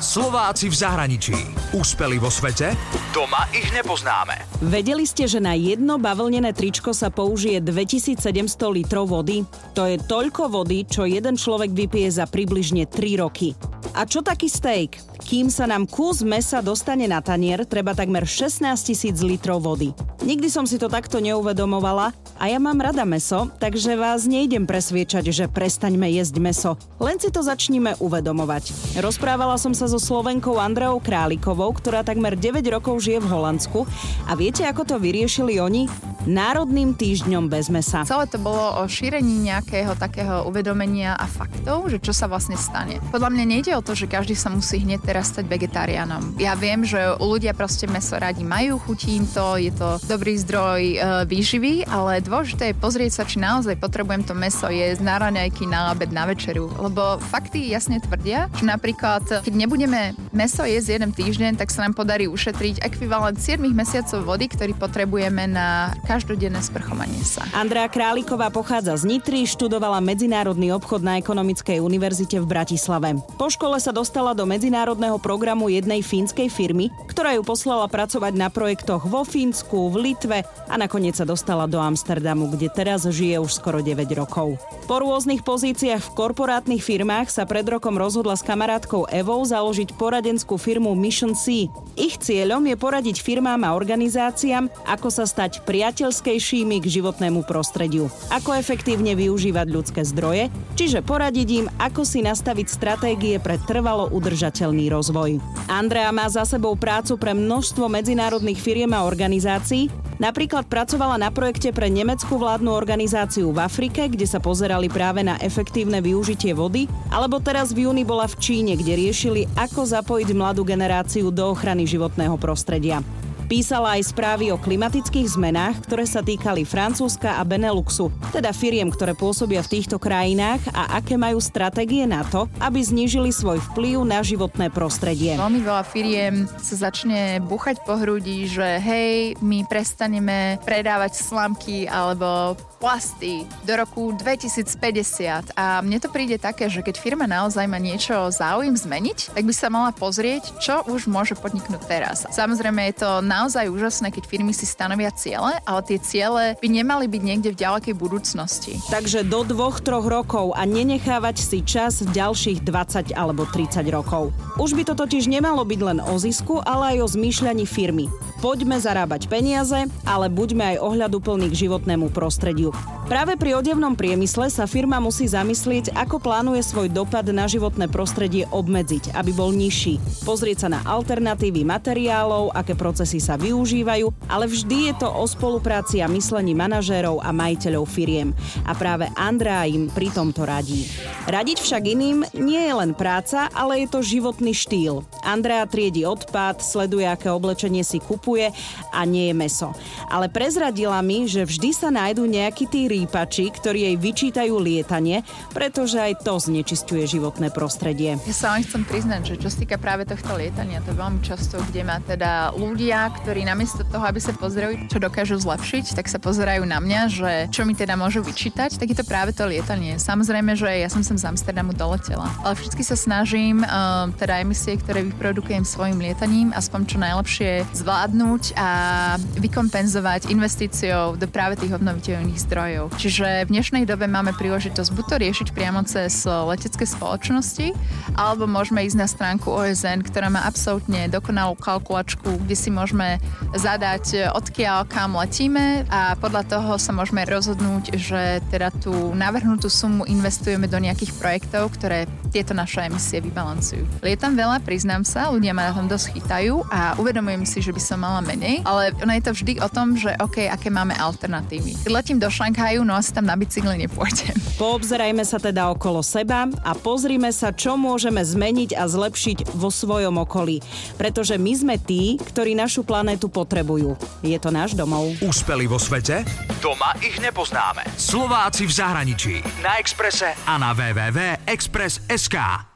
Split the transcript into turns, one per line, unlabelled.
Slováci v zahraničí. Úspeli vo svete? Doma ich nepoznáme.
Vedeli ste, že na jedno bavlnené tričko sa použije 2700 litrov vody? To je toľko vody, čo jeden človek vypije za približne 3 roky. A čo taký steak? Kým sa nám kus mesa dostane na tanier, treba takmer 16 tisíc litrov vody. Nikdy som si to takto neuvedomovala a ja mám rada meso, takže vás nejdem presviečať, že prestaňme jesť meso. Len si to začníme uvedomovať. Rozprávala som sa so Slovenkou Andreou Králikovou, ktorá takmer 9 rokov žije v Holandsku a viete, ako to vyriešili oni? Národným týždňom bez mesa.
Celé to bolo o šírení nejakého takého uvedomenia a faktov, že čo sa vlastne stane. Podľa mňa nejde o to, že každý sa musí hneď teraz stať vegetariánom. Ja viem, že ľudia proste meso radi majú, chutí im to, je to dobrý zdroj e, výživy, ale dôležité je pozrieť sa, či naozaj potrebujem to meso jesť na raňajky, na obed, na večeru. Lebo fakty jasne tvrdia, že napríklad, keď nebudeme meso jesť jeden týždeň, tak sa nám podarí ušetriť ekvivalent 7 mesiacov vody, ktorý potrebujeme na každodenné sprchovanie sa.
Andrea Králiková pochádza z Nitry, študovala medzinárodný obchod na Ekonomickej univerzite v Bratislave. Po škole sa dostala do medzinárodného programu jednej fínskej firmy, ktorá ju poslala pracovať na projektoch vo Fínsku, v Litve a nakoniec sa dostala do Amsterdamu, kde teraz žije už skoro 9 rokov. Po rôznych pozíciách v korporátnych firmách sa pred rokom rozhodla s kamarátkou Evou založiť poradenskú firmu Mission C. Ich cieľom je poradiť firmám a organizáciám, ako sa stať priateľ priateľskejšími k životnému prostrediu. Ako efektívne využívať ľudské zdroje, čiže poradiť im, ako si nastaviť stratégie pre trvalo udržateľný rozvoj. Andrea má za sebou prácu pre množstvo medzinárodných firiem a organizácií, Napríklad pracovala na projekte pre nemeckú vládnu organizáciu v Afrike, kde sa pozerali práve na efektívne využitie vody, alebo teraz v júni bola v Číne, kde riešili, ako zapojiť mladú generáciu do ochrany životného prostredia. Písala aj správy o klimatických zmenách, ktoré sa týkali Francúzska a Beneluxu, teda firiem, ktoré pôsobia v týchto krajinách a aké majú stratégie na to, aby znížili svoj vplyv na životné prostredie.
Veľmi veľa firiem sa začne buchať po hrudi, že hej, my prestaneme predávať slamky alebo plasty do roku 2050 a mne to príde také, že keď firma naozaj má niečo záujem zmeniť, tak by sa mala pozrieť, čo už môže podniknúť teraz. Samozrejme je to naozaj úžasné, keď firmy si stanovia ciele, ale tie ciele by nemali byť niekde v ďalekej budúcnosti.
Takže do dvoch, troch rokov a nenechávať si čas ďalších 20 alebo 30 rokov. Už by to totiž nemalo byť len o zisku, ale aj o zmýšľaní firmy. Poďme zarábať peniaze, ale buďme aj ohľadu plný k životnému prostrediu. Práve pri odevnom priemysle sa firma musí zamyslieť, ako plánuje svoj dopad na životné prostredie obmedziť, aby bol nižší. Pozrieť sa na alternatívy materiálov, aké procesy sa využívajú, ale vždy je to o spolupráci a myslení manažérov a majiteľov firiem. A práve Andrea im pri tomto radí. Radiť však iným nie je len práca, ale je to životný štýl. Andrea triedi odpad, sleduje, aké oblečenie si kupuje a nie je meso. Ale prezradila mi, že vždy sa nájdú nejakí tí rýpači, ktorí jej vyčítajú lietanie, pretože aj to znečistuje životné prostredie.
Ja sa vám chcem priznať, že čo sa týka práve tohto lietania, to je veľmi často, kde má teda ľudia, ktorí namiesto toho, aby sa pozreli, čo dokážu zlepšiť, tak sa pozerajú na mňa, že čo mi teda môžu vyčítať, tak je to práve to lietanie. Samozrejme, že ja som sem z Amsterdamu doletela, ale všetky sa snažím uh, teda emisie, ktoré vyprodukujem svojim lietaním, aspoň čo najlepšie zvládnuť a vykompenzovať investíciou do práve tých obnoviteľných zdrojov. Čiže v dnešnej dobe máme príležitosť buď to riešiť priamo cez letecké spoločnosti, alebo môžeme ísť na stránku OSN, ktorá má absolútne dokonalú kalkulačku, kde si môžeme zadať, odkiaľ kam letíme a podľa toho sa môžeme rozhodnúť, že teda tú navrhnutú sumu investujeme do nejakých projektov, ktoré tieto naše emisie vybalancujú. Lietam veľa, priznám sa, ľudia ma na tom dosť chytajú a uvedomujem si, že by som mala menej, ale ono je to vždy o tom, že OK, aké máme alternatívy. Keď letím do Šanghaju, no asi tam na bicykli nepôjdem.
Poobzerajme sa teda okolo seba a pozrime sa, čo môžeme zmeniť a zlepšiť vo svojom okolí. Pretože my sme tí, ktorí našu planétu potrebujú. Je to náš domov.
Úspeli vo svete? Doma ich nepoznáme. Slováci v zahraničí. Na Exprese a na www.express.sk.